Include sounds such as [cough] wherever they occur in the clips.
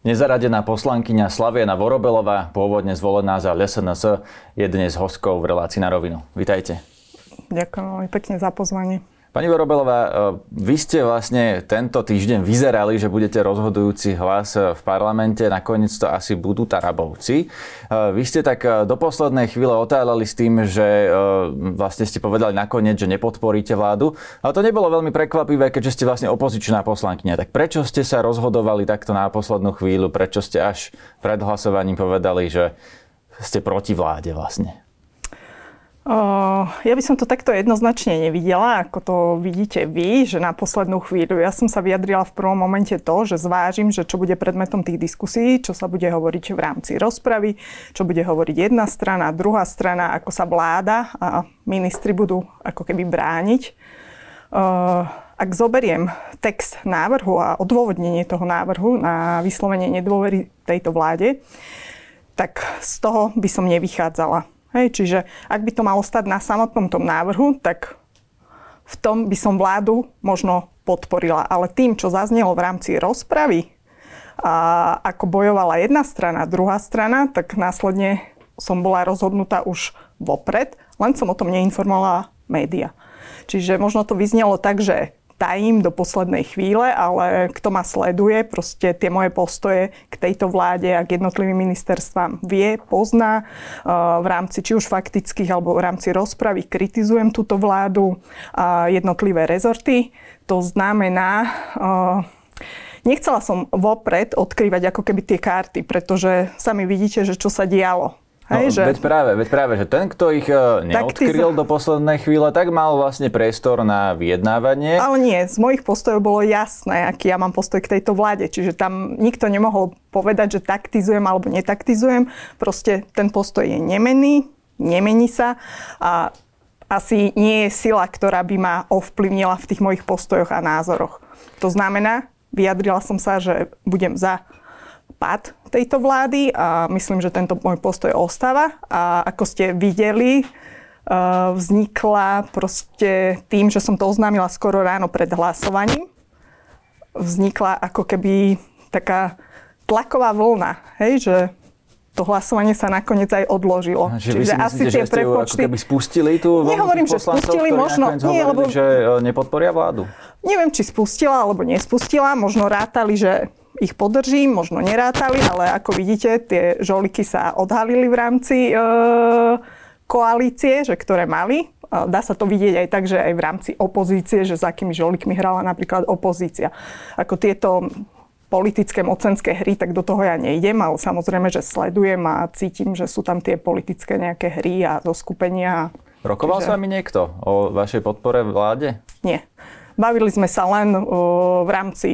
Nezaradená poslankyňa Slaviena Vorobelová, pôvodne zvolená za LSNS, je dnes hostkou v relácii na rovinu. Vítajte. Ďakujem veľmi pekne za pozvanie. Pani Vorobelová, e, vy ste vlastne tento týždeň vyzerali, že budete rozhodujúci hlas v parlamente, nakoniec to asi budú Tarabovci. E, vy ste tak e, do poslednej chvíle otáľali s tým, že vlastne ste povedali nakoniec, že nepodporíte vládu, ale to nebolo veľmi prekvapivé, keďže ste vlastne opozičná poslankyňa. Tak prečo ste sa rozhodovali takto na poslednú chvíľu? Prečo ste až pred hlasovaním povedali, že ste proti vláde vlastne? Ja by som to takto jednoznačne nevidela, ako to vidíte vy, že na poslednú chvíľu. Ja som sa vyjadrila v prvom momente to, že zvážim, že čo bude predmetom tých diskusí, čo sa bude hovoriť v rámci rozpravy, čo bude hovoriť jedna strana, druhá strana, ako sa vláda a ministri budú ako keby brániť. Ak zoberiem text návrhu a odôvodnenie toho návrhu na vyslovenie nedôvery tejto vláde, tak z toho by som nevychádzala Hej, čiže ak by to malo stať na samotnom tom návrhu, tak v tom by som vládu možno podporila. Ale tým, čo zaznelo v rámci rozpravy, a ako bojovala jedna strana, druhá strana, tak následne som bola rozhodnutá už vopred, len som o tom neinformovala média. Čiže možno to vyznelo tak, že tajím do poslednej chvíle, ale kto ma sleduje, proste tie moje postoje k tejto vláde a k jednotlivým ministerstvám vie, pozná. V rámci či už faktických alebo v rámci rozpravy kritizujem túto vládu a jednotlivé rezorty. To znamená, Nechcela som vopred odkrývať ako keby tie karty, pretože sami vidíte, že čo sa dialo Hej, no, že... veď, práve, veď práve, že ten, kto ich uh, neodkryl do poslednej chvíle, tak mal vlastne priestor na vyjednávanie. Ale nie, z mojich postojov bolo jasné, aký ja mám postoj k tejto vláde. Čiže tam nikto nemohol povedať, že taktizujem alebo netaktizujem. Proste ten postoj je nemenný, nemení sa a asi nie je sila, ktorá by ma ovplyvnila v tých mojich postojoch a názoroch. To znamená, vyjadrila som sa, že budem za pad tejto vlády a myslím, že tento môj postoj ostáva. A ako ste videli, e, vznikla proste tým, že som to oznámila skoro ráno pred hlasovaním, vznikla ako keby taká tlaková vlna, hej, že to hlasovanie sa nakoniec aj odložilo. Že Čiže asi tie že prepočty... Ako keby spustili tú Nehovorím, že spustili, možno... Nie, lebo... že e, nepodporia vládu. Neviem, či spustila alebo nespustila. Možno rátali, že ich podržím, možno nerátali, ale ako vidíte, tie žoliky sa odhalili v rámci e, koalície, že ktoré mali. Dá sa to vidieť aj tak, že aj v rámci opozície, že s akými žolikmi hrala napríklad opozícia. Ako tieto politické mocenské hry, tak do toho ja nejdem, ale samozrejme, že sledujem a cítim, že sú tam tie politické nejaké hry a zoskupenia. Rokoval Čiže... s vami niekto o vašej podpore vláde? Nie. Bavili sme sa len o, v rámci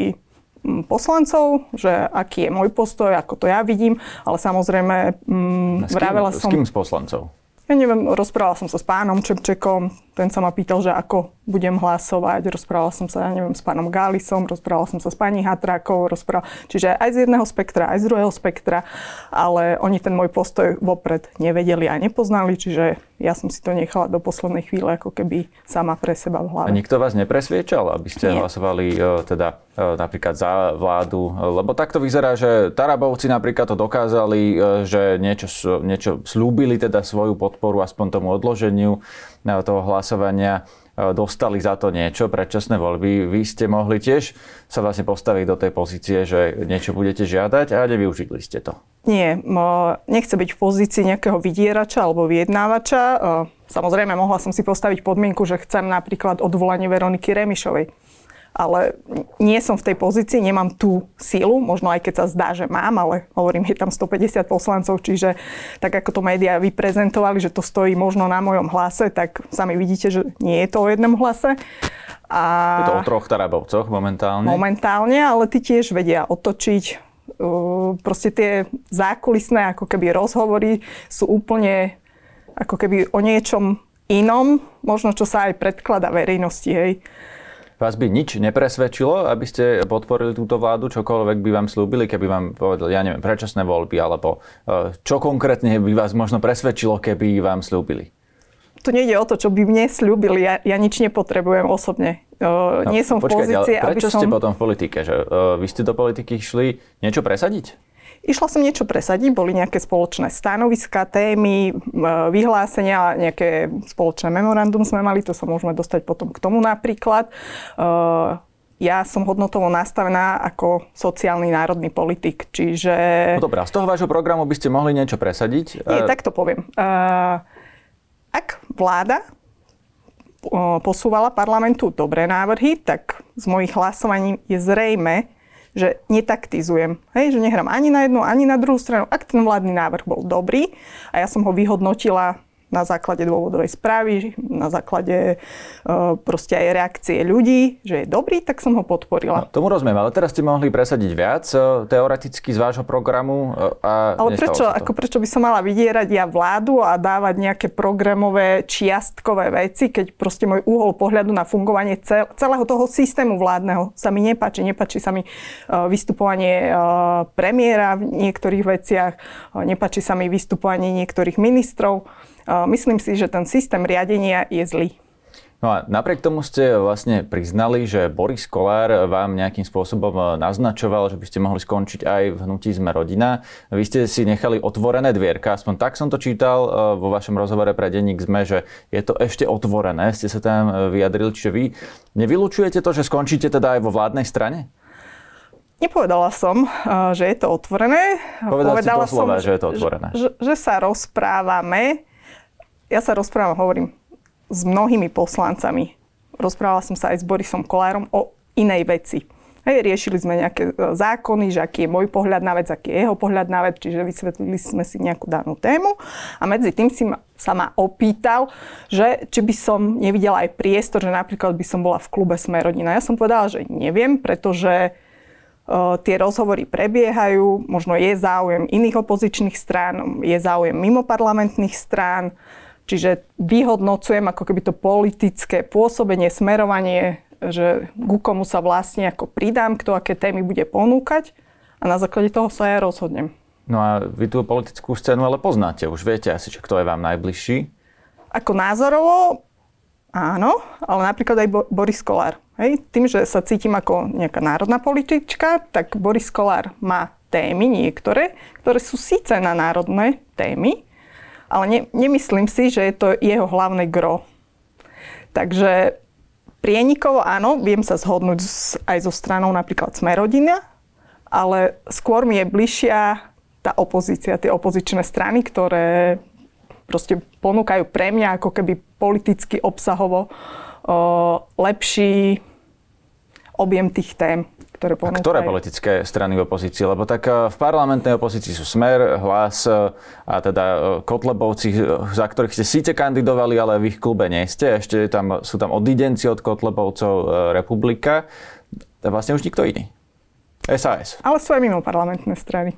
poslancov, že aký je môj postoj, ako to ja vidím, ale samozrejme mm, vravela som... S kým z poslancov? Ja neviem, rozprával som sa s pánom Čepčekom, ten sa ma pýtal, že ako budem hlasovať. Rozprával som sa, ja neviem, s pánom Gálisom, rozprával som sa s pani Hatrákou, rozprával, čiže aj z jedného spektra, aj z druhého spektra, ale oni ten môj postoj vopred nevedeli a nepoznali, čiže ja som si to nechala do poslednej chvíle ako keby sama pre seba v hlave. A nikto vás nepresviečal, aby ste Nie. hlasovali e, teda e, napríklad za vládu? Lebo takto vyzerá, že Tarabovci napríklad to dokázali, e, že niečo, niečo slúbili teda svoju podporu aspoň tomu odloženiu toho hlasovania dostali za to niečo, predčasné voľby. Vy ste mohli tiež sa vlastne postaviť do tej pozície, že niečo budete žiadať a nevyužili ste to. Nie, nechce byť v pozícii nejakého vydierača alebo vyjednávača. Samozrejme, mohla som si postaviť podmienku, že chcem napríklad odvolanie Veroniky Remišovej ale nie som v tej pozícii, nemám tú sílu, možno aj keď sa zdá, že mám, ale hovorím, je tam 150 poslancov, čiže tak ako to médiá vyprezentovali, že to stojí možno na mojom hlase, tak sami vidíte, že nie je to o jednom hlase. A... Je to o troch tarabovcoch momentálne? Momentálne, ale ty tiež vedia otočiť. Proste tie zákulisné ako keby rozhovory sú úplne ako keby o niečom inom, možno čo sa aj predklada verejnosti. Hej. Vás by nič nepresvedčilo, aby ste podporili túto vládu, čokoľvek by vám slúbili, keby vám povedali, ja neviem, predčasné voľby, alebo e, čo konkrétne by vás možno presvedčilo, keby vám slúbili? tu nejde o to, čo by mne slúbili. Ja, ja nič nepotrebujem osobne. Uh, no, nie som v pozícii, ale prečo aby som... ste potom v politike? Že, uh, vy ste do politiky šli niečo presadiť? Išla som niečo presadiť, boli nejaké spoločné stanoviska, témy, vyhlásenia, nejaké spoločné memorandum sme mali, to sa môžeme dostať potom k tomu napríklad. Ja som hodnotovo nastavená ako sociálny národný politik, čiže... No dobrá, z toho vášho programu by ste mohli niečo presadiť? Nie, tak to poviem. Ak vláda posúvala parlamentu dobré návrhy, tak z mojich hlasovaní je zrejme, že netaktizujem, hej, že nehrám ani na jednu, ani na druhú stranu. Ak ten vládny návrh bol dobrý a ja som ho vyhodnotila na základe dôvodovej správy, na základe uh, proste aj reakcie ľudí, že je dobrý, tak som ho podporila. No, tomu rozumiem, ale teraz ste mohli presadiť viac uh, teoreticky z vášho programu. Uh, a ale prečo, ako prečo by som mala vydierať ja vládu a dávať nejaké programové čiastkové veci, keď proste môj úhol pohľadu na fungovanie cel, celého toho systému vládneho sa mi nepáči. Nepáči sa mi uh, vystupovanie uh, premiéra v niektorých veciach, nepáči sa mi vystupovanie niektorých ministrov. Myslím si, že ten systém riadenia je zlý. No a napriek tomu ste vlastne priznali, že Boris Kolár vám nejakým spôsobom e, naznačoval, že by ste mohli skončiť aj v hnutí Sme rodina. Vy ste si nechali otvorené dvierka, aspoň tak som to čítal e, vo vašom rozhovore pre denník Sme, že je to ešte otvorené, ste sa tam e, vyjadrili. Čiže vy nevylučujete to, že skončíte teda aj vo vládnej strane? Nepovedala som, že je to otvorené. Povedala, Povedala si som, že je to otvorené. Že, že sa rozprávame ja sa rozprávam, hovorím, s mnohými poslancami. Rozprávala som sa aj s Borisom Kolárom o inej veci. Hej, riešili sme nejaké e, zákony, že aký je môj pohľad na vec, aký je jeho pohľad na vec, čiže vysvetlili sme si nejakú danú tému a medzi tým si ma, sa ma opýtal, že či by som nevidela aj priestor, že napríklad by som bola v klube Smerodina. Ja som povedala, že neviem, pretože uh, tie rozhovory prebiehajú, možno je záujem iných opozičných strán, je záujem mimo parlamentných strán, Čiže vyhodnocujem ako keby to politické pôsobenie, smerovanie, že ku komu sa vlastne ako pridám, kto aké témy bude ponúkať a na základe toho sa ja rozhodnem. No a vy tú politickú scénu ale poznáte, už viete asi, že kto je vám najbližší? Ako názorovo, áno, ale napríklad aj Boris Kolár. Hej, tým, že sa cítim ako nejaká národná politička, tak Boris Kolár má témy niektoré, ktoré sú síce na národné témy, ale ne, nemyslím si, že je to jeho hlavné gro. Takže prienikovo áno, viem sa zhodnúť aj so stranou napríklad Smerodina, ale skôr mi je bližšia tá opozícia, tie opozičné strany, ktoré proste ponúkajú pre mňa ako keby politicky obsahovo o, lepší objem tých tém ktoré ponúkajú. A ktoré politické strany v opozícii? Lebo tak eh, v parlamentnej opozícii sú Smer, Hlas eh, a teda eh, Kotlebovci, za ktorých ste síce kandidovali, ale v ich klube nie ste. Ešte tam, sú tam odidenci od Kotlebovcov Republika. To vlastne už nikto iný. SAS. Ale sú aj mimo parlamentné strany.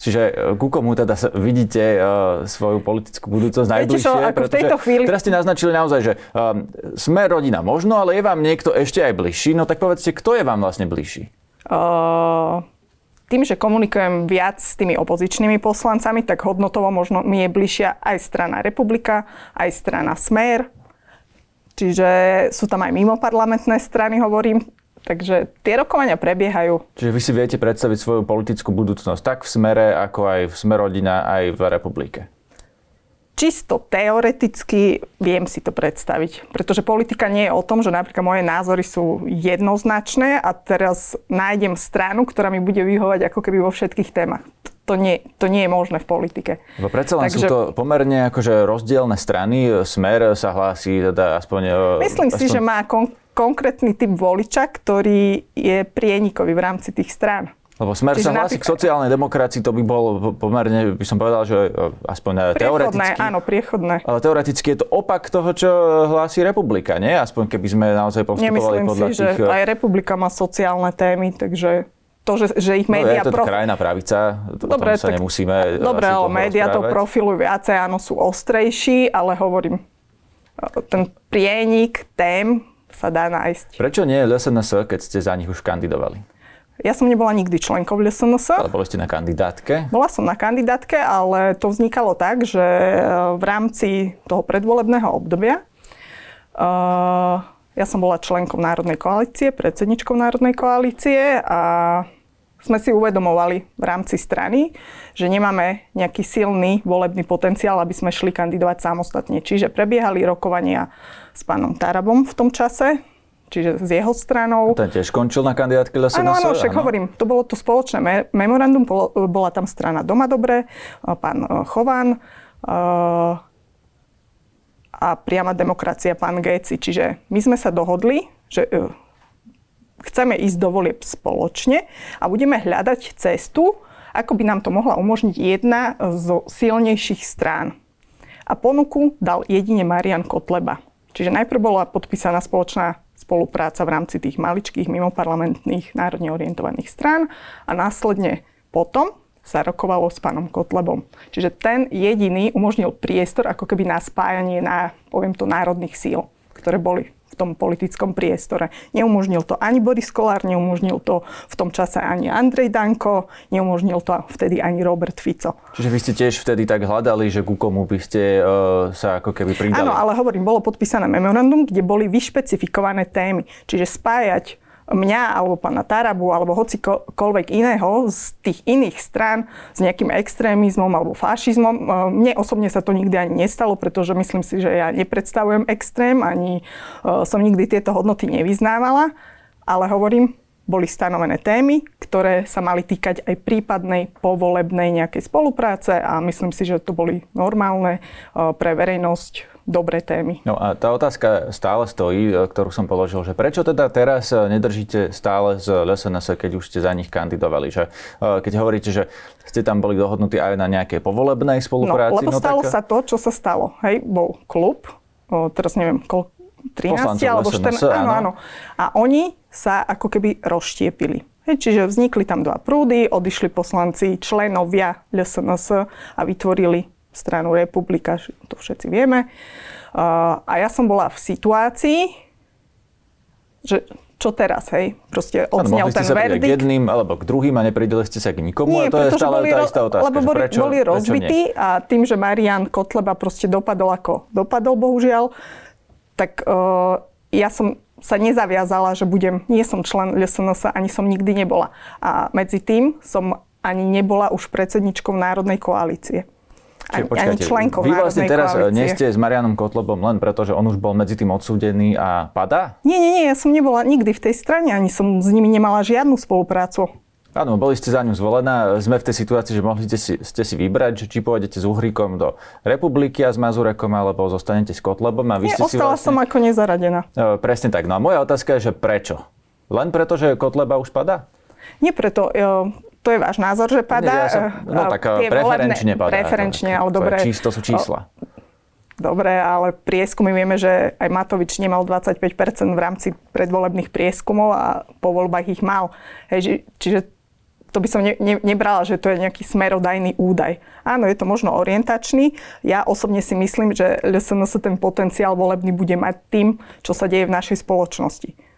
Čiže ku komu teda vidíte uh, svoju politickú budúcosť najbližšie? Čo, ako v tejto chvíli... Teraz ste naznačili naozaj, že um, sme rodina možno, ale je vám niekto ešte aj bližší. No tak povedzte, kto je vám vlastne bližší? Uh, tým, že komunikujem viac s tými opozičnými poslancami, tak hodnotovo možno mi je bližšia aj strana Republika, aj strana Smer. Čiže sú tam aj mimoparlamentné strany, hovorím. Takže tie rokovania prebiehajú. Čiže vy si viete predstaviť svoju politickú budúcnosť tak v smere, ako aj v smerodina, aj v republike? Čisto teoreticky viem si to predstaviť. Pretože politika nie je o tom, že napríklad moje názory sú jednoznačné a teraz nájdem stranu, ktorá mi bude vyhovať ako keby vo všetkých témach. To nie, to nie je možné v politike. Lebo predsa len Takže, sú to pomerne akože rozdielne strany. Smer sa hlási teda aspoň... Myslím aspoň... si, že má kon- konkrétny typ voliča, ktorý je prienikový v rámci tých strán. Lebo smer Čiže sa hlási napríklad... k sociálnej demokracii, to by bol pomerne, by som povedal, že e, aspoň priechodné, teoreticky. áno, priechodné. Ale teoreticky je to opak toho, čo hlási republika, nie? Aspoň keby sme naozaj postupovali Nemyslím podľa si, tých... že aj republika má sociálne témy, takže to, že, že ich médiá... No, je to prof... krajná pravica, dobre, o tom sa tak, nemusíme Dobre, ale médiá to profilujú viacej, áno, sú ostrejší, ale hovorím, e, ten prienik tém sa dá nájsť. Prečo nie LSNS, keď ste za nich už kandidovali? Ja som nebola nikdy členkou LSNS. Ale boli ste na kandidátke? Bola som na kandidátke, ale to vznikalo tak, že e, v rámci toho predvolebného obdobia uh, ja som bola členkou Národnej koalície, predsedničkou Národnej koalície a sme si uvedomovali v rámci strany, že nemáme nejaký silný volebný potenciál, aby sme šli kandidovať samostatne. Čiže prebiehali rokovania s pánom Tarabom v tom čase, čiže s jeho stranou. Ten tiež končil na kandidátke LSNS? Áno, áno, však áno. hovorím, to bolo to spoločné me- memorandum, bolo, bola tam strana Doma Dobre, pán e, Chovan uh, a priama demokracia pán Géci. Čiže my sme sa dohodli, že uh, chceme ísť do volieb spoločne a budeme hľadať cestu, ako by nám to mohla umožniť jedna zo silnejších strán. A ponuku dal jedine Marian Kotleba. Čiže najprv bola podpísaná spoločná spolupráca v rámci tých maličkých mimoparlamentných národne orientovaných strán a následne potom sa rokovalo s pánom Kotlebom. Čiže ten jediný umožnil priestor ako keby na spájanie na, poviem to, národných síl, ktoré boli tom politickom priestore. Neumožnil to ani Boris Kolár, neumožnil to v tom čase ani Andrej Danko, neumožnil to vtedy ani Robert Fico. Čiže vy ste tiež vtedy tak hľadali, že ku komu by ste uh, sa ako keby pridali? Áno, ale hovorím, bolo podpísané memorandum, kde boli vyšpecifikované témy. Čiže spájať mňa alebo pána Tarabu alebo hoci koľvek iného z tých iných strán s nejakým extrémizmom alebo fašizmom. E, mne osobne sa to nikdy ani nestalo, pretože myslím si, že ja nepredstavujem extrém, ani e, som nikdy tieto hodnoty nevyznávala, ale hovorím, boli stanovené témy, ktoré sa mali týkať aj prípadnej povolebnej nejakej spolupráce a myslím si, že to boli normálne e, pre verejnosť dobré témy. No a tá otázka stále stojí, e, ktorú som položil, že prečo teda teraz e, nedržíte stále z LSNS, keď už ste za nich kandidovali? Že, e, keď hovoríte, že ste tam boli dohodnutí aj na nejakej povolebnej spolupráci. No, lebo no, stalo tak... sa to, čo sa stalo. Hej, bol klub, o, teraz neviem, koľko 13 alebo 14, áno, áno. A oni sa ako keby rozštiepili. Hej, čiže vznikli tam dva prúdy, odišli poslanci, členovia LSNS a vytvorili stranu Republika, to všetci vieme. A ja som bola v situácii, že čo teraz, hej? Proste odznel ten ste sa verdikt. k jedným alebo k druhým a neprideli ste sa k nikomu Nie, a to je stále tá istá otázka. Lebo boli, prečo, boli rozbití a tým, že Marian Kotleba proste dopadol ako dopadol, bohužiaľ, tak uh, ja som sa nezaviazala, že budem, nie som člen LSNS, ani som nikdy nebola. A medzi tým som ani nebola už predsedničkou Národnej koalície. Čiže, počkajte, ani členkou Vy vlastne teraz koalície. nie ste s Marianom Kotlobom len preto, že on už bol medzi tým odsúdený a padá? Nie, nie, nie, ja som nebola nikdy v tej strane, ani som s nimi nemala žiadnu spoluprácu. Áno, boli ste za ňu zvolená. Sme v tej situácii, že mohli ste si, ste si vybrať, či pôjdete s Uhríkom do Republiky a s Mazurekom, alebo zostanete s Kotlebom. A vy Nie, ste ostala si vlastne... som ako nezaradená. E, presne tak. No a moja otázka je, že prečo? Len preto, že Kotleba už padá? Nie preto. E, to je váš názor, že padá? Ja som, no tak eh, preferenčne padá. Preferenčne, ale dobre. Čísto sú čísla. Dobre, ale prieskumy vieme, že aj Matovič nemal 25% v rámci predvolebných prieskumov a po voľbách ich mal. Hej, čiže to by som ne, ne, nebrala, že to je nejaký smerodajný údaj. Áno, je to možno orientačný. Ja osobne si myslím, že LSNS ten potenciál volebný bude mať tým, čo sa deje v našej spoločnosti.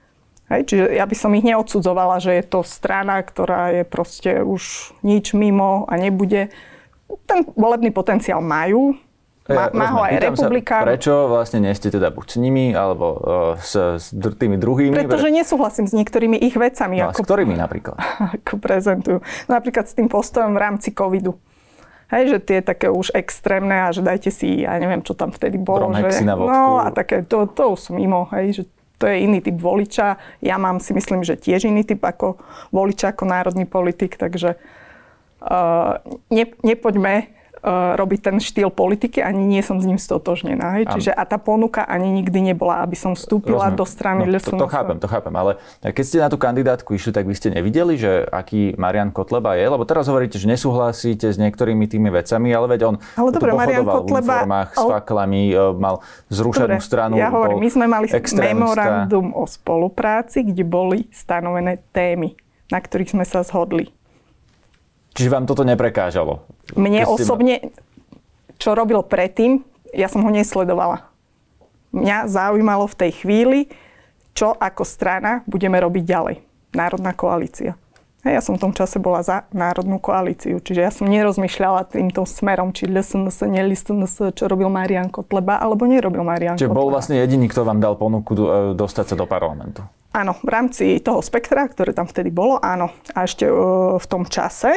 Hej, čiže ja by som ich neodsudzovala, že je to strana, ktorá je proste už nič mimo a nebude. Ten volebný potenciál majú, má, má ho aj republika. Sa, prečo vlastne nie ste teda buď s nimi, alebo uh, s, s tými druhými? Pretože nesúhlasím s niektorými ich vecami. No, ako, s ktorými napríklad? [laughs] Ako prezentujú. Napríklad s tým postojom v rámci covidu. Hej, že tie také už extrémne a že dajte si, ja neviem, čo tam vtedy bolo. Že, na vodku. No a také, to, to už sú mimo, hej, že to je iný typ voliča. Ja mám si myslím, že tiež iný typ ako voliča, ako národný politik, takže uh, ne, nepoďme robiť ten štýl politiky, ani nie som s ním stotožnená. Hej? Čiže a tá ponuka ani nikdy nebola, aby som vstúpila Rozumiem. do strany no, to, to chápem, to chápem, ale keď ste na tú kandidátku išli, tak vy ste nevideli, že aký Marian Kotleba je? Lebo teraz hovoríte, že nesúhlasíte s niektorými tými vecami, ale veď on ale dobre, Marian Kotleba, v uniformách s faklami, e, mal zrušenú dobre, stranu. Ja hovorím, my sme mali memorandum o spolupráci, kde boli stanovené témy, na ktorých sme sa zhodli. Čiže vám toto neprekážalo? Mne osobne, ma... čo robil predtým, ja som ho nesledovala. Mňa zaujímalo v tej chvíli, čo ako strana budeme robiť ďalej. Národná koalícia. Ja som v tom čase bola za národnú koalíciu, čiže ja som nerozmýšľala týmto smerom, či LSNS, LSNS, čo robil Marian Kotleba, alebo nerobil Marian Čiže Kotleba. bol vlastne jediný, kto vám dal ponuku e, dostať sa do parlamentu. Áno, v rámci toho spektra, ktoré tam vtedy bolo, áno. A ešte uh, v tom čase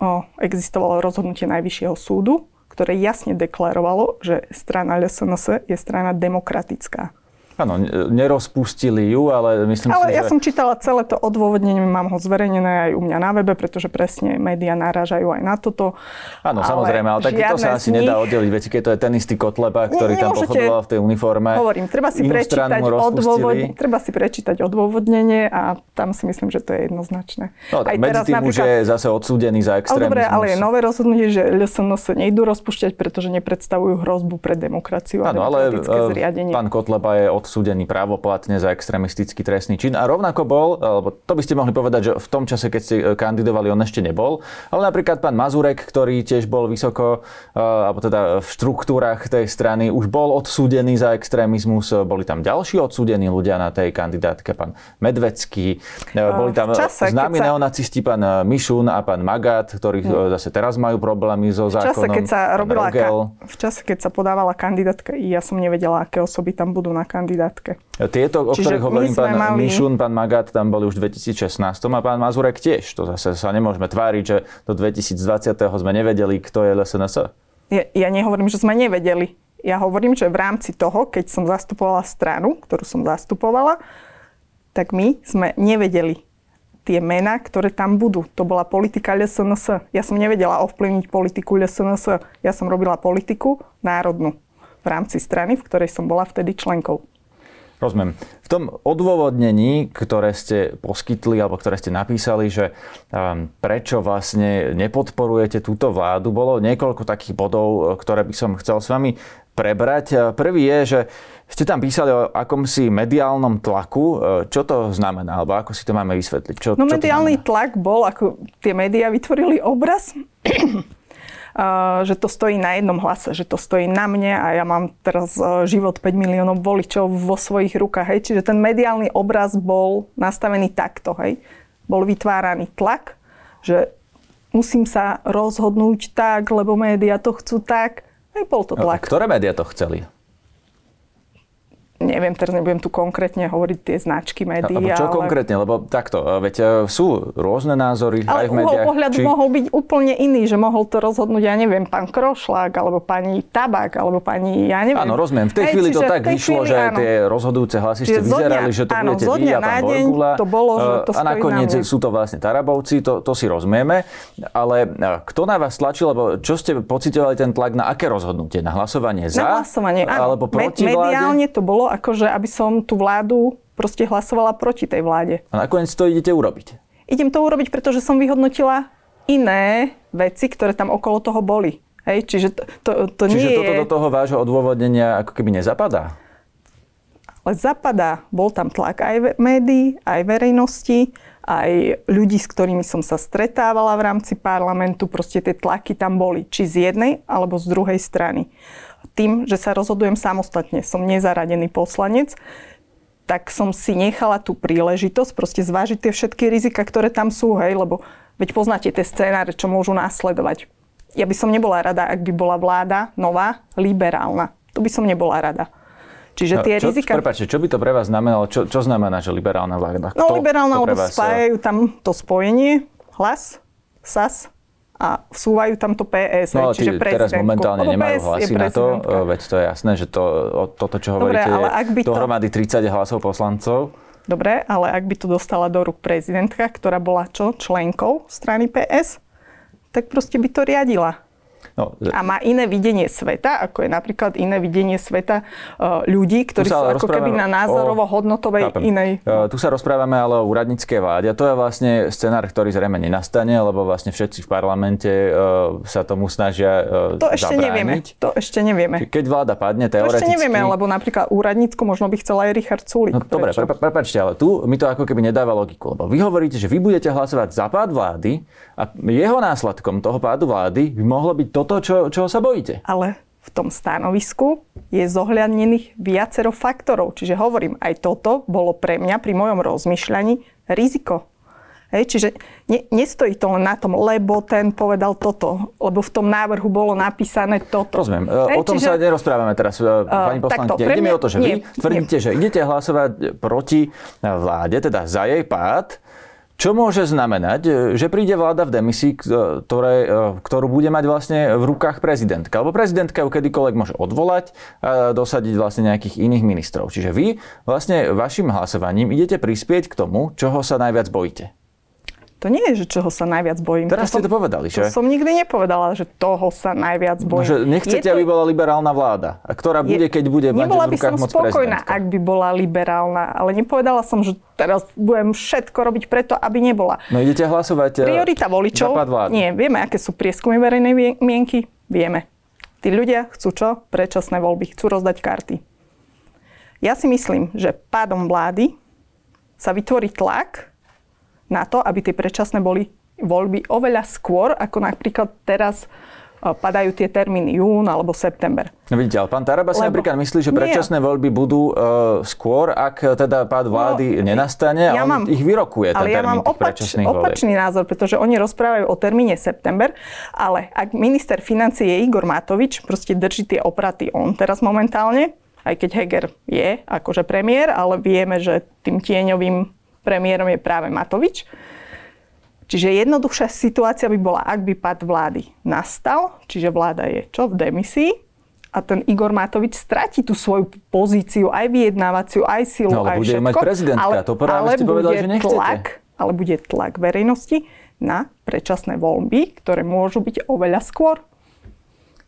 uh, existovalo rozhodnutie Najvyššieho súdu, ktoré jasne deklarovalo, že strana LSNS je strana demokratická. Áno, nerozpustili ju, ale myslím ale si, ja že... som čítala celé to odôvodnenie, mám ho zverejnené aj u mňa na webe, pretože presne médiá narážajú aj na toto. Áno, samozrejme, ale takýto sa asi nich... nedá oddeliť. Viete, keď to je ten istý Kotleba, ktorý tam pochodoval v tej uniforme. Hovorím, treba si, prečítať odôvod... treba si prečítať odôvodnenie a tam si myslím, že to je jednoznačné. No, tak aj medzi tým napríklad... už je zase odsúdený za extrémizmus. Dobre, ale je nové rozhodnutie, že LSNS nejdú rozpúšťať, pretože nepredstavujú hrozbu pre demokraciu a Áno, ale zriadenie. pán Kotleba je odsúdený právoplatne za extrémistický trestný čin. A rovnako bol, alebo to by ste mohli povedať, že v tom čase, keď ste kandidovali, on ešte nebol. Ale napríklad pán Mazurek, ktorý tiež bol vysoko, eh, alebo teda v štruktúrach tej strany, už bol odsúdený za extrémizmus. Boli tam ďalší odsúdení ľudia na tej kandidátke, pán Medvecký. Boli tam čase, známi sa... neonacisti, pán Mišun a pán Magat, ktorí hmm. zase teraz majú problémy so zákonom. V čase, keď sa robila, ka- v čase, keď sa podávala kandidátka, ja som nevedela, aké osoby tam budú na kandidátke. Tieto, o Čiže ktorých hovorím, pán mali... Mišun, pán Magat, tam boli už v 2016 a pán Mazurek tiež. To zase sa nemôžeme tváriť, že do 2020. sme nevedeli, kto je LSNS. Ja, ja nehovorím, že sme nevedeli. Ja hovorím, že v rámci toho, keď som zastupovala stranu, ktorú som zastupovala, tak my sme nevedeli tie mená, ktoré tam budú. To bola politika LSNS. Ja som nevedela ovplyvniť politiku LSNS. Ja som robila politiku národnú v rámci strany, v ktorej som bola vtedy členkou. Rozumiem. V tom odôvodnení, ktoré ste poskytli alebo ktoré ste napísali, že um, prečo vlastne nepodporujete túto vládu, bolo niekoľko takých bodov, ktoré by som chcel s vami prebrať. Prvý je, že ste tam písali o akomsi mediálnom tlaku. Čo to znamená? Alebo ako si to máme vysvetliť? Čo, no čo mediálny tlak bol, ako tie médiá vytvorili obraz že to stojí na jednom hlase, že to stojí na mne a ja mám teraz e, život 5 miliónov voličov vo svojich rukách. Hej. Čiže ten mediálny obraz bol nastavený takto. Hej. Bol vytváraný tlak, že musím sa rozhodnúť tak, lebo médiá to chcú tak. Hej, bol to tlak. A ktoré médiá to chceli? Neviem, teraz nebudem tu konkrétne hovoriť tie značky médií. A, čo ale... konkrétne? Lebo takto, e, veď e, sú rôzne názory ale aj v médiách. Ale pohľadu či... mohol byť úplne iný, že mohol to rozhodnúť, ja neviem, pán Krošlák, alebo pani Tabak, alebo pani, ja neviem. Áno, rozumiem. V tej Hej, chvíli to tak vyšlo, chvíli, že áno. tie rozhodujúce hlasy ste vyzerali, že to áno, budete vy a pán Borgula. To bolo, že to a nakoniec na sú to vlastne Tarabovci, to, to si rozumieme. Ale kto na vás tlačil, alebo čo ste pocitovali ten tlak na aké rozhodnutie? Na hlasovanie za? Na hlasovanie, áno. Alebo proti Mediálne to bolo akože, aby som tú vládu proste hlasovala proti tej vláde. A nakoniec to idete urobiť? Idem to urobiť, pretože som vyhodnotila iné veci, ktoré tam okolo toho boli. Hej, čiže to, to, to čiže nie toto je... do toho vášho odôvodnenia ako keby nezapadá? Ale zapadá. Bol tam tlak aj médií, aj verejnosti, aj ľudí, s ktorými som sa stretávala v rámci parlamentu. Proste tie tlaky tam boli. Či z jednej, alebo z druhej strany tým, že sa rozhodujem samostatne, som nezaradený poslanec, tak som si nechala tú príležitosť proste zvážiť tie všetky rizika, ktoré tam sú, hej, lebo veď poznáte tie scénáre, čo môžu následovať. Ja by som nebola rada, ak by bola vláda nová, liberálna. Tu by som nebola rada. Čiže no, tie čo, rizika... Prepáčte, čo by to pre vás znamenalo? Čo, čo znamená, že liberálna vláda? No, Kto no liberálna, lebo spájajú tam to spojenie, hlas, SAS, a vsúvajú tam to PS, no, čiže teraz momentálne Lebo nemajú PS hlasy na to, veď to je jasné, že to, toto, čo hovoríte, Dobre, ale ak by to... dohromady 30 hlasov poslancov. Dobre, ale ak by to dostala do rúk prezidentka, ktorá bola čo, členkou strany PS, tak proste by to riadila. No, a má iné videnie sveta, ako je napríklad iné videnie sveta uh, ľudí, ktorí sú ako keby na názorovo-hodnotovej chápem. inej. Uh, tu sa rozprávame ale o úradníckej vláde a to je vlastne scenár, ktorý zrejme nenastane, lebo vlastne všetci v parlamente uh, sa tomu snažia To ešte zabrániť. nevieme. To ešte nevieme. Keď vláda padne, teoreticky... To ešte nevieme, lebo napríklad úradnícku možno by chcel aj Richard Sulik. No, dobre, pre, prepačte, ale tu mi to ako keby nedáva logiku, lebo vy hovoríte, že vy budete hlasovať za pád vlády a jeho následkom toho pádu vlády by mohlo byť toto, čo, čo sa bojíte. Ale v tom stanovisku je zohľadnených viacero faktorov. Čiže hovorím, aj toto bolo pre mňa pri mojom rozmýšľaní riziko. Hej, čiže ne, nestojí to len na tom, lebo ten povedal toto, lebo v tom návrhu bolo napísané toto. Rozumiem. Hej, o tom čiže, sa nerozprávame teraz, uh, pani poslankyňa. Ide mi o to, že nie, vy tvrdíte, nie. že idete hlasovať proti vláde, teda za jej pád, čo môže znamenať, že príde vláda v demisii, ktoré, ktorú bude mať vlastne v rukách prezidentka. Lebo prezidentka ju kedykoľvek môže odvolať a dosadiť vlastne nejakých iných ministrov. Čiže vy vlastne vašim hlasovaním idete prispieť k tomu, čoho sa najviac bojíte. To nie je, že čoho sa najviac bojím. Teraz to ste to povedali, že? To som nikdy nepovedala, že toho sa najviac bojím. No, že nechcete, to... aby bola liberálna vláda. Ktorá bude, keď bude mať v rukách moc spokojná, ak by bola liberálna. Ale nepovedala som, že teraz budem všetko robiť preto, aby nebola. No idete hlasovať eh, Priorita voličov. Nie, vieme, aké sú prieskumy verejnej mienky. Vieme. Tí ľudia chcú čo? Predčasné voľby. Chcú rozdať karty. Ja si myslím, že pádom vlády sa vytvorí tlak na to, aby tie predčasné boli voľby oveľa skôr, ako napríklad teraz e, padajú tie termíny jún alebo september. No vidíte, ale pán Taraba si napríklad myslí, že predčasné nie. voľby budú uh, skôr, ak teda pád vlády no, nenastane ja a on mám, ich vyrokuje, ten ale ja mám opač, opačný názor, pretože oni rozprávajú o termíne september, ale ak minister financie je Igor Matovič, proste drží tie opraty on teraz momentálne, aj keď Heger je akože premiér, ale vieme, že tým tieňovým premiérom je práve Matovič. Čiže jednoduchšia situácia by bola, ak by pad vlády nastal, čiže vláda je čo v demisii, a ten Igor Matovič stratí tú svoju pozíciu, aj vyjednávaciu, aj silu, no, ale aj bude mať prezidentka, ale, to práve ale ste povedali, že nechcete. Tlak, ale bude tlak verejnosti na predčasné voľby, ktoré môžu byť oveľa skôr.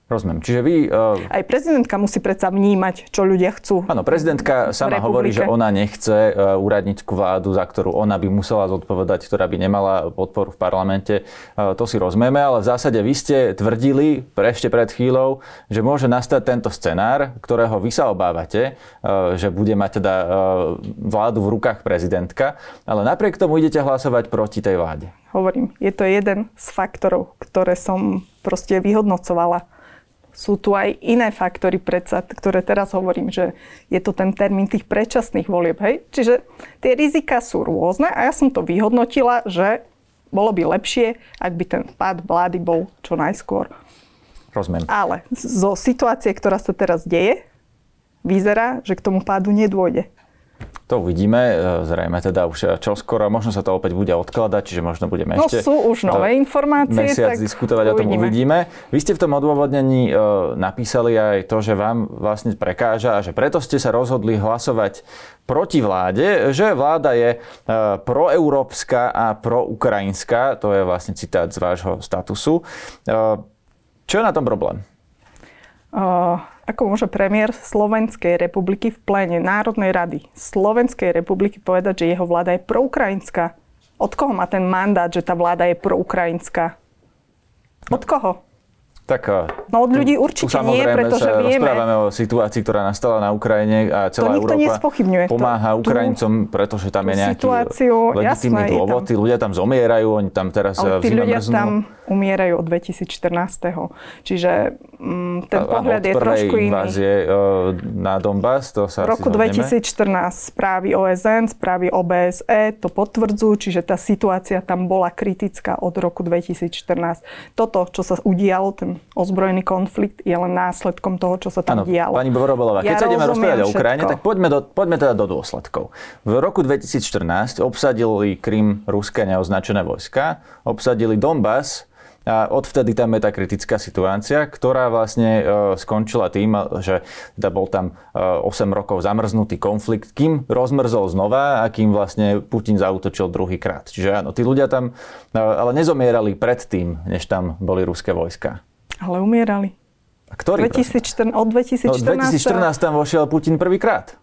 Rozumiem. Čiže vy... Uh... Aj prezidentka musí predsa vnímať, čo ľudia chcú. Áno, prezidentka sama hovorí, že ona nechce uh, úradnícku vládu, za ktorú ona by musela zodpovedať, ktorá by nemala podporu v parlamente. Uh, to si rozumieme, ale v zásade vy ste tvrdili pre ešte pred chvíľou, že môže nastať tento scenár, ktorého vy sa obávate, uh, že bude mať teda uh, vládu v rukách prezidentka, ale napriek tomu idete hlasovať proti tej vláde. Hovorím, je to jeden z faktorov, ktoré som proste vyhodnocovala sú tu aj iné faktory, predsa, ktoré teraz hovorím, že je to ten termín tých predčasných volieb. Hej? Čiže tie rizika sú rôzne a ja som to vyhodnotila, že bolo by lepšie, ak by ten pád vlády bol čo najskôr. Rozumiem. Ale zo situácie, ktorá sa teraz deje, vyzerá, že k tomu pádu nedôjde. To uvidíme, e, zrejme teda už čoskoro, možno sa to opäť bude odkladať, čiže možno budeme no, ešte... sú už nové informácie, mesiac tak diskutovať uvidíme. o tom uvidíme. Vy ste v tom odôvodnení e, napísali aj to, že vám vlastne prekáža a že preto ste sa rozhodli hlasovať proti vláde, že vláda je e, proeurópska a proukrajinská, to je vlastne citát z vášho statusu. Čo je na tom problém? Uh ako môže premiér Slovenskej republiky v pléne Národnej rady Slovenskej republiky povedať, že jeho vláda je proukrajinská? Od koho má ten mandát, že tá vláda je proukrajinská? Od koho? Tak, eh, no od ľudí určite tu, nie, pretože sa vieme. rozprávame o situácii, ktorá nastala na Ukrajine a celá to Európa pomáha to, Ukrajincom, pretože tam je nejaký legitímny dôvod. Tí ľudia tam zomierajú, oni tam teraz Ale tí ľudia mrznú. tam umierajú od 2014. Čiže mm, ten a, pohľad je trošku iný. invázie uh, na Donbass, to sa V roku 2014 správy OSN, správy OBSE to potvrdzujú, čiže tá situácia tam bola kritická od roku 2014. Toto, čo sa udialo, ten ozbrojený konflikt je len následkom toho, čo sa tam ano, dialo. Pani Borobelová, keď ja sa ideme rozprávať o Ukrajine, tak poďme, do, poďme teda do dôsledkov. V roku 2014 obsadili Krym ruské neoznačené vojska, obsadili Donbass, a odvtedy tam je tá kritická situácia, ktorá vlastne e, skončila tým, že teda bol tam e, 8 rokov zamrznutý konflikt, kým rozmrzol znova a kým vlastne Putin zautočil druhýkrát. Čiže áno, tí ľudia tam e, ale nezomierali predtým, než tam boli ruské vojska. Ale umierali. A ktorý? 2014, od 2014. No, 2014 tam vošiel Putin prvýkrát.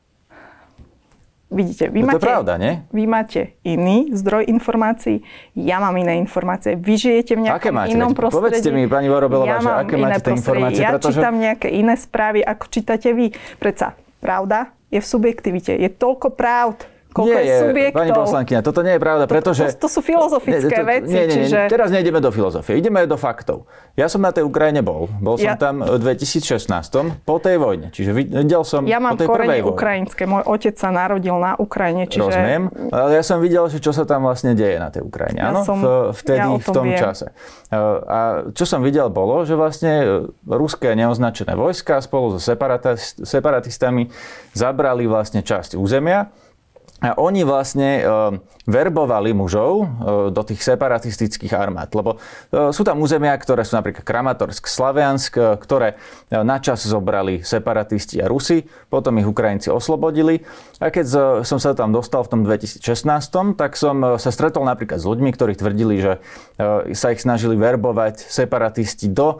Vidíte, vy, no máte, to je pravda, nie? vy máte iný zdroj informácií, ja mám iné informácie. Vy žijete v nejakom aké máte? inom prostredí. Povedzte mi, pani Vorobelová, ja že aké máte tie informácie? Ja pretože... čítam nejaké iné správy, ako čítate vy. Preca, pravda je v subjektivite. Je toľko pravd, koľko nie, je subjektov. Pani poslankyňa, toto nie je pravda, pretože... To, to, to sú filozofické nie, to, veci, nie, nie, nie, čiže... Teraz nejdeme do filozofie, ideme do faktov. Ja som na tej Ukrajine bol. Bol som Ja- tam v 2016, po tej vojne. Čiže videl som Ja mám po tej korene ukrajinské. Môj otec sa narodil na Ukrajine, čiže... Rozumiem, ale ja som videl, že čo sa tam vlastne deje na tej Ukrajine, Ja áno, som- v, vtedy, ja v tom viem. čase. E, A čo som videl bolo, že vlastne e, ruské neoznačené vojska spolu so separatis- separatistami zabrali vlastne časť územia a oni vlastne e, verbovali mužov e, do tých separatistických armád. Lebo e, sú tam územia, ktoré sú napríklad Kramatorsk, Slaviansk, e, ktoré e, načas zobrali separatisti a Rusi, potom ich Ukrajinci oslobodili. A keď som sa tam dostal v tom 2016, tak som sa stretol napríklad s ľuďmi, ktorí tvrdili, že sa ich snažili verbovať separatisti do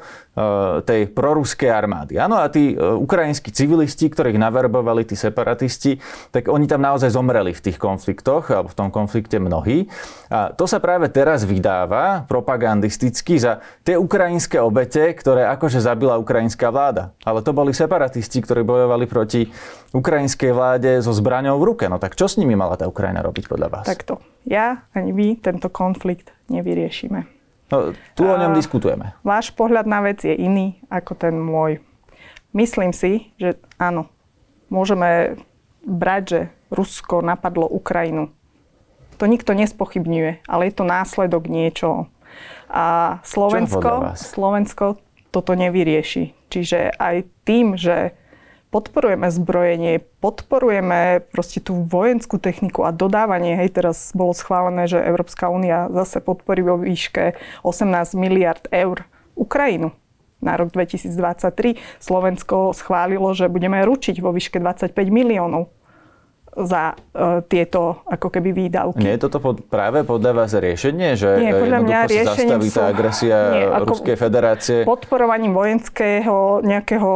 tej proruskej armády. Áno, a tí ukrajinskí civilisti, ktorých naverbovali tí separatisti, tak oni tam naozaj zomreli v tých konfliktoch, alebo v tom konflikte mnohí. A to sa práve teraz vydáva propagandisticky za tie ukrajinské obete, ktoré akože zabila ukrajinská vláda. Ale to boli separatisti, ktorí bojovali proti ukrajinskej vláde so zbraňou v ruke. No tak čo s nimi mala tá Ukrajina robiť podľa vás? Takto. Ja ani vy tento konflikt nevyriešime. No, tu o ňom A- diskutujeme. Váš pohľad na vec je iný ako ten môj. Myslím si, že áno, môžeme brať, že Rusko napadlo Ukrajinu. To nikto nespochybňuje, ale je to následok niečoho. A Slovensko? Slovensko toto nevyrieši. Čiže aj tým, že podporujeme zbrojenie, podporujeme proste tú vojenskú techniku a dodávanie. Hej, teraz bolo schválené, že Európska únia zase podporí vo výške 18 miliard eur Ukrajinu na rok 2023. Slovensko schválilo, že budeme ručiť vo výške 25 miliónov za e, tieto ako keby výdavky. Nie je toto pod, práve podľa vás riešenie, že Nie, podľa mňa riešením zastaví tá sú- agresia Nie, ako- Ruskej federácie? podporovaním vojenského nejakého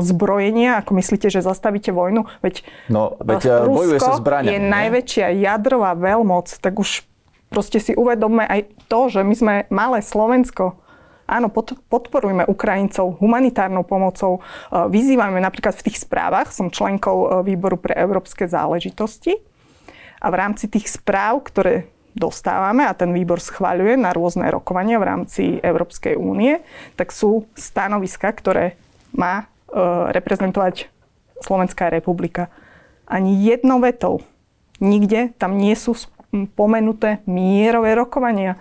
zbrojenia, ako myslíte, že zastavíte vojnu? Veď, No, veď, e, e, bojuje sa Rusko zbraňami, je nie? najväčšia jadrová veľmoc, tak už proste si uvedomme aj to, že my sme malé Slovensko. Áno, pod, podporujme Ukrajincov humanitárnou pomocou. E, Vyzývame napríklad v tých správach, som členkou e, výboru pre európske záležitosti a v rámci tých správ, ktoré dostávame a ten výbor schváľuje na rôzne rokovania v rámci Európskej únie, tak sú stanoviska, ktoré má e, reprezentovať Slovenská republika. Ani jednou vetou nikde tam nie sú spomenuté mierové rokovania.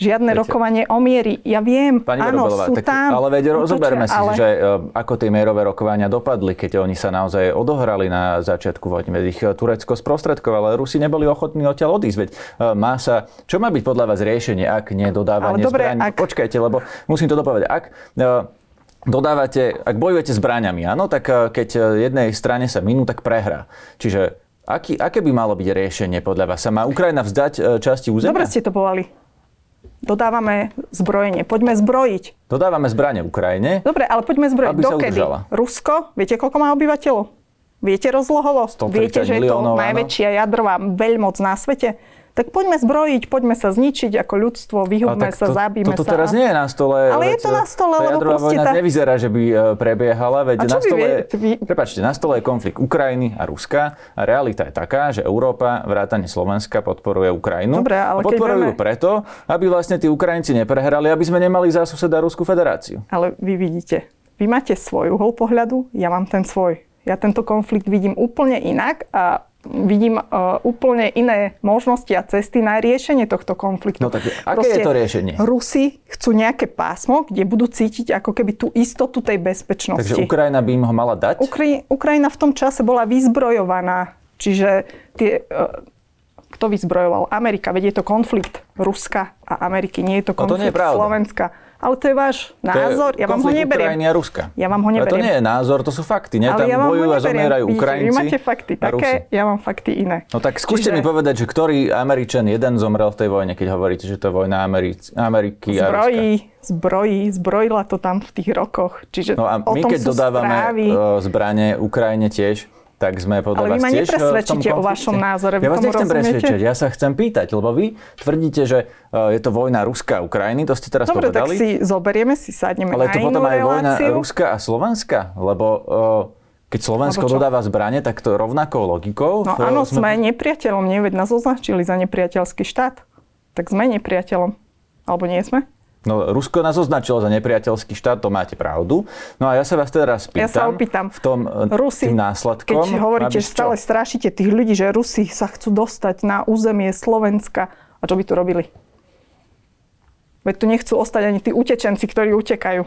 Žiadne Viete- rokovanie o miery. Ja viem, Pani áno, Verobelová, sú tak, tam. ale veď rozoberme si, ale- že e, ako tie mierové rokovania dopadli, keď oni sa naozaj odohrali na začiatku vojny. Veď ich e, Turecko sprostredkovalo, ale Rusi neboli ochotní odtiaľ odísť. Veď e, má sa, čo má byť podľa vás riešenie, ak nie dodávanie Ale dobre, zbraní? ak- Počkajte, lebo musím to dopovedať. Ak dodávate, ak bojujete zbraňami, áno, tak keď jednej strane sa minú, tak prehrá. Čiže aký, aké by malo byť riešenie podľa vás? Sa má Ukrajina vzdať časti územia? Dobre ste to povedali. Dodávame zbrojenie. Poďme zbrojiť. Dodávame zbranie Ukrajine. Dobre, ale poďme zbrojiť. Aby Dokedy? Rusko, viete, koľko má obyvateľov? Viete rozlohovo? 130 Viete, že je to miliónov, najväčšia jadrová veľmoc na svete? Tak poďme zbrojiť, poďme sa zničiť ako ľudstvo, vyhubme sa, to, zabíme toto sa. teraz nie je na stole. Ale je veď, to na stole, tá lebo proste tá- nevyzerá, že by e, prebiehala, veď na stole? Vy- prepačte, na stole je konflikt Ukrajiny a Ruska a realita je taká, že Európa, vrátane Slovenska, podporuje Ukrajinu. Dobre, ale a podporujú ju preto, aby vlastne tí Ukrajinci neprehrali, aby sme nemali za suseda Ruskú federáciu. Ale vy vidíte, vy máte svoj uhol pohľadu, ja mám ten svoj. Ja tento konflikt vidím úplne inak a vidím uh, úplne iné možnosti a cesty na riešenie tohto konfliktu. No tak aké je to riešenie? Rusi chcú nejaké pásmo, kde budú cítiť ako keby tú istotu tej bezpečnosti. Takže Ukrajina by im ho mala dať? Ukra- Ukrajina v tom čase bola vyzbrojovaná. Čiže tie, e, kto vyzbrojoval? Amerika. Veď je to konflikt Ruska a Ameriky. Nie je to No to nie je konflikt pravda. Slovenska. Ale to je váš názor. Je Ja vám ho neberiem. Ukrajiny a Ruska. Ja vám ho Ale to neberiem. nie je názor, to sú fakty. Nie? Ale Tam ja vám bojujú a neberiem. zomierajú Ukrajinci Vy máte fakty také, ja mám fakty iné. No tak skúste Čiže- mi povedať, že ktorý Američan jeden zomrel v tej vojne, keď hovoríte, že to je vojna Americ- Ameriky a Ruska. Zbrojí, zbrojí, zbrojila to tam v tých rokoch. Čiže No a my keď dodávame správy. e, zbranie Ukrajine tiež, tak sme podľa Ale vy ma e, nepresvedčíte o vašom názore, Ja vás nechcem rozumiete? presvedčať, ja sa chcem pýtať, lebo vy tvrdíte, že e, je to vojna Ruska a Ukrajiny, to ste teraz Dobre, tak povedali. si zoberieme, si sadneme ale na to potom aj vojna. Ruska a Slovenska, lebo Keď Slovensko dodáva zbranie, tak to rovnakou logikou? No áno, sme... sme nepriateľom, nie? Veď nás označili za nepriateľský štát. Tak sme nepriateľom. Alebo nie sme? No, Rusko nás označilo za nepriateľský štát, to máte pravdu. No a ja sa vás teraz pýtam, ja sa opýtam, v tom e, Rusi, tým následkom... Keď hovoríte, že stále strašíte tých ľudí, že Rusi sa chcú dostať na územie Slovenska, a čo by tu robili? Veď tu nechcú ostať ani tí utečenci, ktorí utekajú.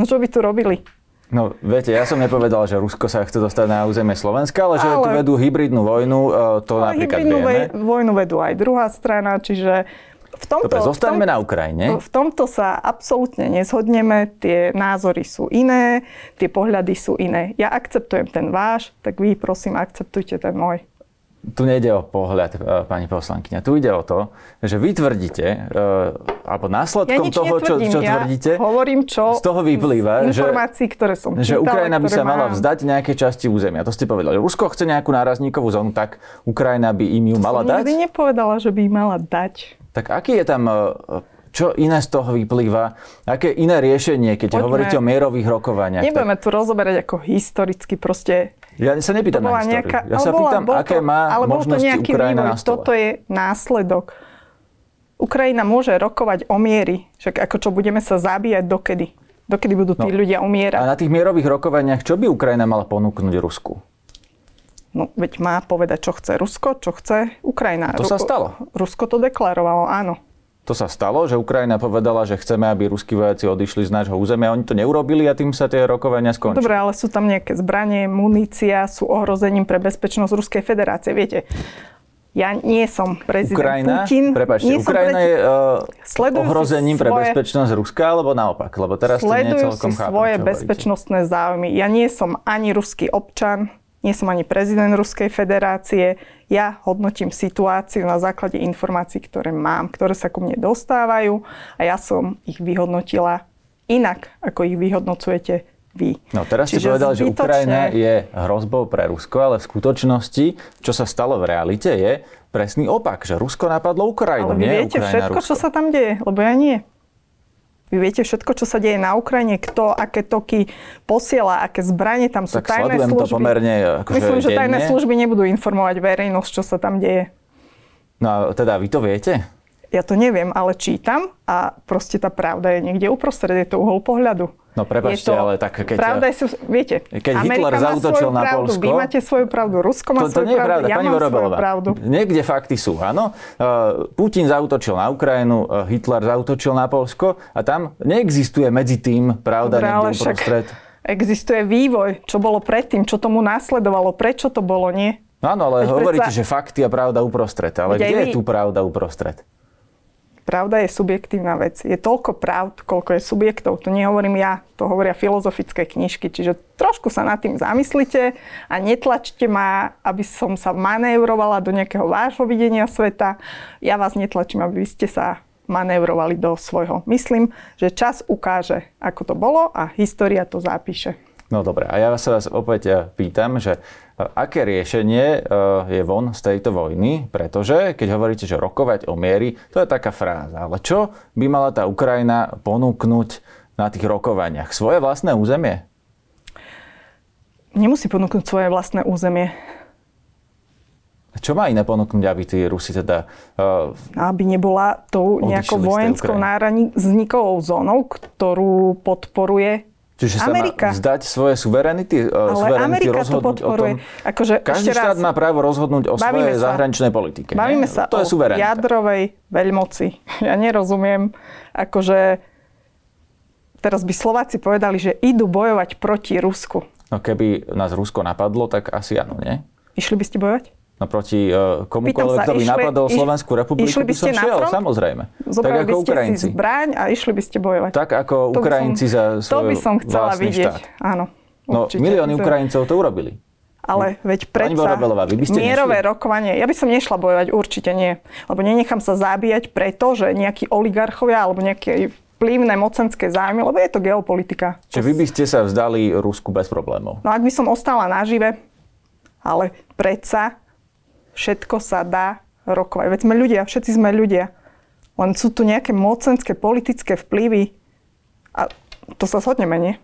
No čo by tu robili? No, viete, ja som nepovedal, že Rusko sa chce dostať na územie Slovenska, ale, ale... že tu vedú hybridnú vojnu, e, to ale napríklad hybridnú vieme. vojnu vedú aj druhá strana, čiže v tomto, Dobre, zostaňme v tom, na Ukrajine. V tomto sa absolútne nezhodneme, tie názory sú iné, tie pohľady sú iné. Ja akceptujem ten váš, tak vy prosím akceptujte ten môj. Tu nejde o pohľad, e, pani poslankyňa. Tu ide o to, že vy tvrdíte, e, alebo následkom ja toho, čo, čo ja tvrdíte, hovorím, čo z toho vyplýva, z informácií, ktoré som že čítala, Ukrajina by sa mám. mala vzdať nejaké časti územia. To ste povedali. Rusko chce nejakú nárazníkovú zónu, tak Ukrajina by im ju mala som dať? nikdy nepovedala, že by im mala dať. Tak aký je tam, e, čo iné z toho vyplýva? Aké iné riešenie, keď Poďme. hovoríte o mierových rokovaniach? Nebudeme tak... tu rozoberať ako historicky proste ja sa nepýtam na históriu. Nejaká, ja sa pýtam, bola, aké má ale možnosti to nejaký Ukrajina vývoj. Toto je následok. Ukrajina môže rokovať o miery. Však ako čo, budeme sa zabíjať dokedy? Dokedy budú tí no, ľudia umierať? A na tých mierových rokovaniach, čo by Ukrajina mala ponúknuť Rusku? No, veď má povedať, čo chce Rusko, čo chce Ukrajina. To sa stalo. Rusko to deklarovalo, áno. To sa stalo, že Ukrajina povedala, že chceme, aby ruskí vojaci odišli z nášho územia. Oni to neurobili a tým sa tie rokovania skončili. Dobre, ale sú tam nejaké zbranie, munícia, sú ohrozením pre bezpečnosť Ruskej federácie. Viete, ja nie som prezident Ukrajina, Putin. Prepačte, nie Ukrajina je uh, ohrozením svoje, pre bezpečnosť Ruska, alebo naopak? Lebo teraz to nie celkom si svoje chápem, bezpečnostné záujmy. Ja nie som ani ruský občan, nie som ani prezident Ruskej federácie. Ja hodnotím situáciu na základe informácií, ktoré mám, ktoré sa ku mne dostávajú a ja som ich vyhodnotila inak, ako ich vyhodnocujete vy. No teraz Čiže ste povedali, zbytočne... že Ukrajina je hrozbou pre Rusko, ale v skutočnosti, čo sa stalo v realite, je presný opak, že Rusko napadlo Ukrajinu, ale vy nie viete Ukrajina, všetko, Rusko. čo sa tam deje, lebo ja nie. Vy viete všetko, čo sa deje na Ukrajine, kto aké toky posiela, aké zbranie tam sú, tak tajné služby. to pomerne akože Myslím, že denne. tajné služby nebudú informovať verejnosť, čo sa tam deje. No a teda vy to viete? Ja to neviem, ale čítam a proste tá pravda je niekde uprostred, je to uhol pohľadu. No prepačte, to, ale tak keď... Pravda je, keď Hitler zautočil na pravdu, Polsko... Vy máte svoju pravdu, Rusko má to, to svoju nie je pravdu, pravda, ja pani mám svoju pravdu. Niekde fakty sú, áno. Uh, Putin zautočil na Ukrajinu, uh, Hitler zautočil na Polsko a tam neexistuje medzi tým pravda Dobre, niekde uprostred. Existuje vývoj, čo bolo predtým, čo tomu následovalo, prečo to bolo, nie? No áno, ale Veď hovoríte, predsa... že fakty a pravda uprostred. Ale kde je tu pravda uprostred? Pravda je subjektívna vec. Je toľko pravd, koľko je subjektov. To nehovorím ja, to hovoria filozofické knižky. Čiže trošku sa nad tým zamyslite a netlačte ma, aby som sa manévrovala do nejakého vášho videnia sveta. Ja vás netlačím, aby ste sa manévrovali do svojho. Myslím, že čas ukáže, ako to bolo a história to zapíše. No dobre, a ja sa vás opäť eh, pýtam, že aké riešenie eh, je von z tejto vojny, pretože keď hovoríte, že rokovať o miery, to je taká fráza, ale čo by mala tá Ukrajina ponúknuť na tých rokovaniach? Svoje vlastné územie? Nemusí ponúknuť svoje vlastné územie. Čo má iné ponúknuť, aby tí Rusi teda... Uh, aby nebola tou nejakou vojenskou nárazníkovou zónou, ktorú podporuje Čiže sa Amerika. má vzdať svoje suverenity, e, Ale suverenity Amerika rozhodnúť to podporuje. o tom. Akože Každý ešte štát raz, má právo rozhodnúť o svojej sa, zahraničnej politike. Bavíme nie? sa to o je suverenita. jadrovej veľmoci. [laughs] Ja nerozumiem, akože teraz by Slováci povedali, že idú bojovať proti Rusku. No keby nás Rusko napadlo, tak asi áno, nie? Išli by ste bojovať? Naproti uh, komukoľvek, kto by išli, napadol Slovenskú republiku, išli by ste by som šiel, front? samozrejme. Zobrali tak ako by ste Ukrajinci. si zbraň a išli by ste bojovať. Tak ako to Ukrajinci som, za svoj To by som chcela vidieť, štát. áno. No, určite. milióny Ukrajincov to urobili. Ale veď predsa vy by ste mierové nešli? rokovanie, ja by som nešla bojovať, určite nie. Lebo nenechám sa zabíjať preto, že nejakí oligarchovia alebo nejaké vplyvné mocenské zájmy, lebo je to geopolitika. Čiže vy by ste sa vzdali Rusku bez problémov? No ak by som ostala nažive, ale predsa všetko sa dá rokovať. Veď sme ľudia, všetci sme ľudia. Len sú tu nejaké mocenské politické vplyvy a to sa shodneme, nie?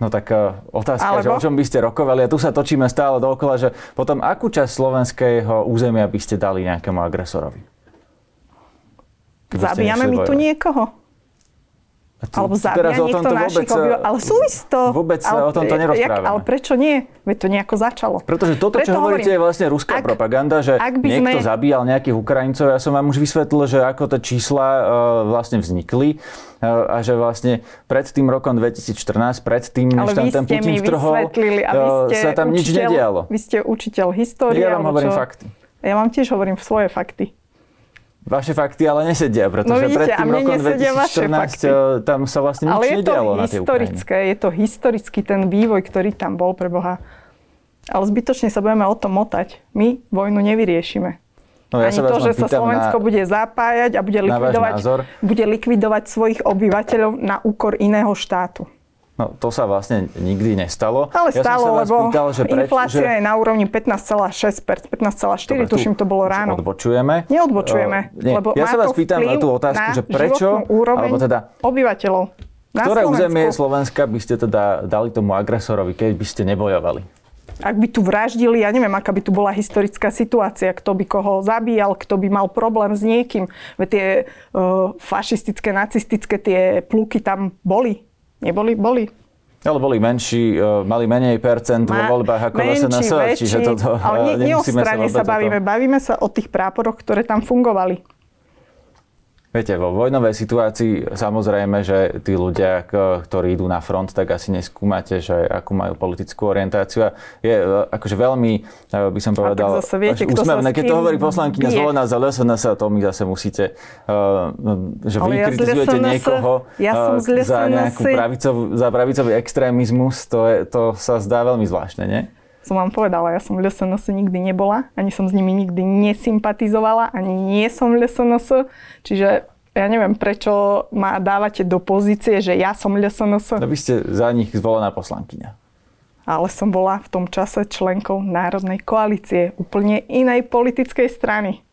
No tak uh, otázka, Alebo? že o čom by ste rokovali, a tu sa točíme stále dookola, že potom akú časť slovenského územia by ste dali nejakému agresorovi? Zabíjame my tu niekoho? A tu- Alebo zabíja niekto našich obyvateľov. Ale súvisí to. Vôbec ale, o tomto nerozprávame. ale prečo nie? Veď to nejako začalo. Pretože toto, čo Preto hovoríte, hovorím, je vlastne ruská ak- propaganda, že ak by niekto sme- zabíjal nejakých Ukrajincov. Ja som vám už vysvetlil, že ako tie čísla uh, vlastne vznikli uh, a že vlastne pred tým rokom 2014, pred tým, než tam ten Putin vtrhol, uh, sa tam nič učiteľ, nedialo. Vy ste učiteľ histórie. Ja vám hovorím čo? fakty. Ja vám tiež hovorím svoje fakty. Vaše fakty ale nesedia, pretože No vidíte, pred tým rokom nesedia vaše 2014 fakty. uh, tam sa vlastne nič Ale je to na tej Ukrajine. historické, je to historický ten vývoj, ktorý tam bol pre Boha. Ale zbytočne sa budeme o tom motať. My vojnu nevyriešime. No, ja Ani to, že sa Slovensko na, bude zapájať a bude likvidovať, bude likvidovať svojich obyvateľov na úkor iného štátu. No, to sa vlastne nikdy nestalo. Ale ja stalo, som sa lebo pýtal, že preč, inflácia že... je na úrovni 15,6%, 15,4%, tuším, to bolo ráno. Odbočujeme. Neodbočujeme, Uh, nie, lebo ja sa vás pýtam na tú otázku, na že prečo, alebo teda, obyvateľov. Na ktoré Slovensku. územie Slovenska by ste teda dali tomu agresorovi, keď by ste nebojovali? Ak by tu vraždili, ja neviem, aká by tu bola historická situácia, kto by koho zabíjal, kto by mal problém s niekým. Veď tie uh, fašistické, nacistické tie pluky tam boli. Neboli? Boli. Ale boli menší, uh, mali menej percent vo Má- voľbách ako menší, SNS, väčší, čiže toto Ale nie, nie o strane sa bavíme. Bavíme sa o tých práporoch, ktoré tam fungovali. Viete, vo vojnovej situácii samozrejme, že tí ľudia, ktorí idú na front, tak asi neskúmate, že akú majú politickú orientáciu. A je e, akože veľmi, e, by som povedal, zase viete, až kto sa úsmevné. Keď to hovorí poslankyňa zvolená za LSNS, to my zase musíte, uh, že vy Ale ja z kritizujete niekoho ja som za nejakú pravicovú, za pravicový extrémizmus, to, je, to sa zdá veľmi zvláštne, nie? Som vám povedala, ja som v LSNS nikdy nebola, ani som s nimi nikdy nesympatizovala, ani nie som v LSNS, čiže ja neviem, prečo ma dávate do pozície, že ja som LSNS, No vy ste za nich zvolená poslankyňa. ale som bola v tom čase členkou Národnej koalície úplne inej politickej strany.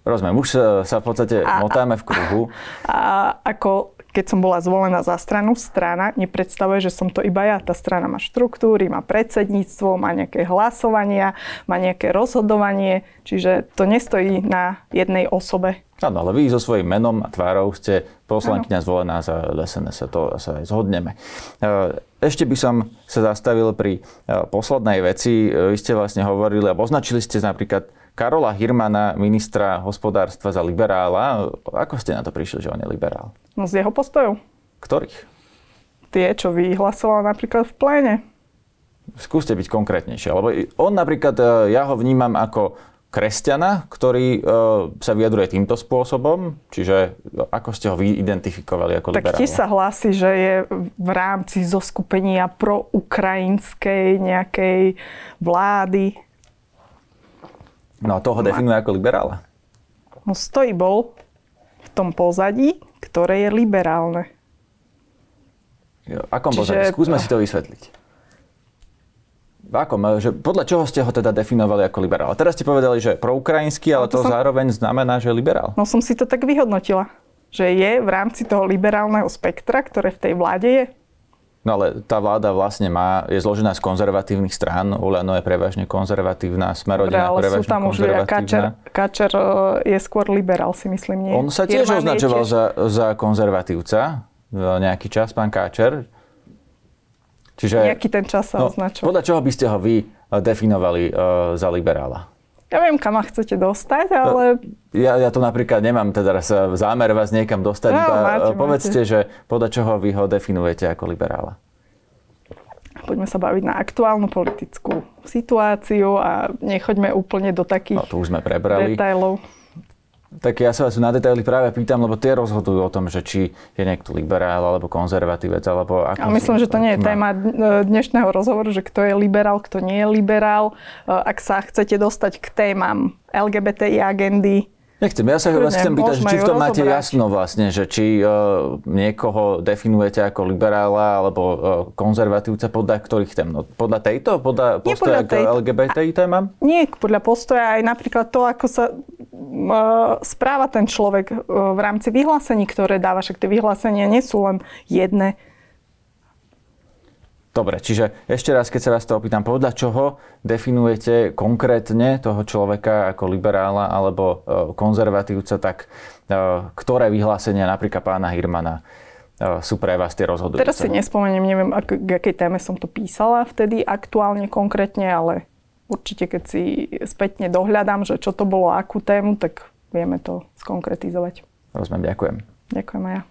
Rozumiem, už sa, v podstate A- motáme v kruhu. A ako keď som bola zvolená za stranu, strana nepredstavuje, že som to iba ja. Tá strana má štruktúry, má predsedníctvo, má nejaké hlasovania, má nejaké rozhodovanie, čiže to nestojí na jednej osobe. Áno, ale vy so svojím menom a tvárou ste poslankyňa zvolená za SNS, to sa aj zhodneme. E, Ešte by som sa zastavil pri e, poslednej veci. E, Vy ste vlastne hovorili, alebo označili ste napríklad Karola Hirmana, ministra hospodárstva za liberála. Ako ste na to prišli, že on je liberál? No z jeho postojov. Ktorých? Tie, čo vyhlasoval napríklad v pléne. Skúste byť konkrétnejšie. Lebo on napríklad, e, ja ho vnímam ako kresťana, ktorý e, sa vyjadruje týmto spôsobom. Čiže ako ste ho vy identifikovali ako Tak liberála? tiež sa hlási, že je v rámci zoskupenia proukrajinskej nejakej vlády. No a toho definuje ako liberála. No stojí bol v tom pozadí, ktoré je liberálne. Jo, Akom Čiže- Čiže... Skúsme si to vysvetliť. V akom? Že podľa čoho ste ho teda definovali ako liberál? A teraz ste povedali, že proukrajinský, ale No to to som- zároveň znamená, že je liberál. No som si to tak vyhodnotila, že je v rámci toho liberálneho spektra, ktoré v tej vláde je. No ale tá vláda vlastne má, je zložená z konzervatívnych strán. Olano je prevažne konzervatívna, Dobre, Smerodina ale sú prevažne tam už. Kačer. Kačer e, je skôr liberál, si myslím, nie? On sa tiež Hirman je označoval tiež- za, za konzervatívca e, nejaký čas, pán Káčer. Čiže, Nejaký ten čas sa no, označoval. podľa čoho by ste ho vy e, definovali uh, za liberála? Ja viem, kam ma chcete dostať, ale Ja, ja to napríklad nemám teda zámer vás niekam dostať, No, iba máte, e, povedzte, že podľa čoho vy ho definujete ako liberála. poďme sa baviť na aktuálnu politickú situáciu a nechoďme úplne do takých No to už sme prebrali. detailov. Tak ja sa vás na detaily práve pýtam, lebo tie rozhodujú o tom, že či je niekto liberál alebo konzervatívec, alebo ako... A myslím, že to nie je téma dnešného rozhovoru, že kto je liberál, kto nie je liberál. E, Ak sa chcete dostať k témam LGBTI agendy, Nechcem, ja sa vás Kľudne, chcem pýtať, či v tom máte jasno vlastne, že či uh, niekoho definujete ako liberála alebo uh, konzervatívca podľa ktorých tém? No, podľa tejto? Podľa Nie postoja podľa k. LGBTI témam? nie podľa postoja aj napríklad to, ako sa e, správa ten človek e, v rámci vyhlásení, ktoré dáva. Však tie vyhlásenia nie sú len jedné. Dobre, čiže ešte raz, keď sa vás to opýtam, podľa čoho definujete konkrétne toho človeka ako liberála alebo e, konzervatívca, tak e, ktoré vyhlásenia napríklad pána Hirmana e, sú pre vás tie rozhodujúce? Teraz si nespomeniem, neviem, ak, k akej téme som to písala vtedy aktuálne konkrétne, ale určite keď si spätne dohľadám, že čo to bolo, akú tému, tak vieme to skonkretizovať. Rozumiem, ďakujem. Ďakujem aj ja.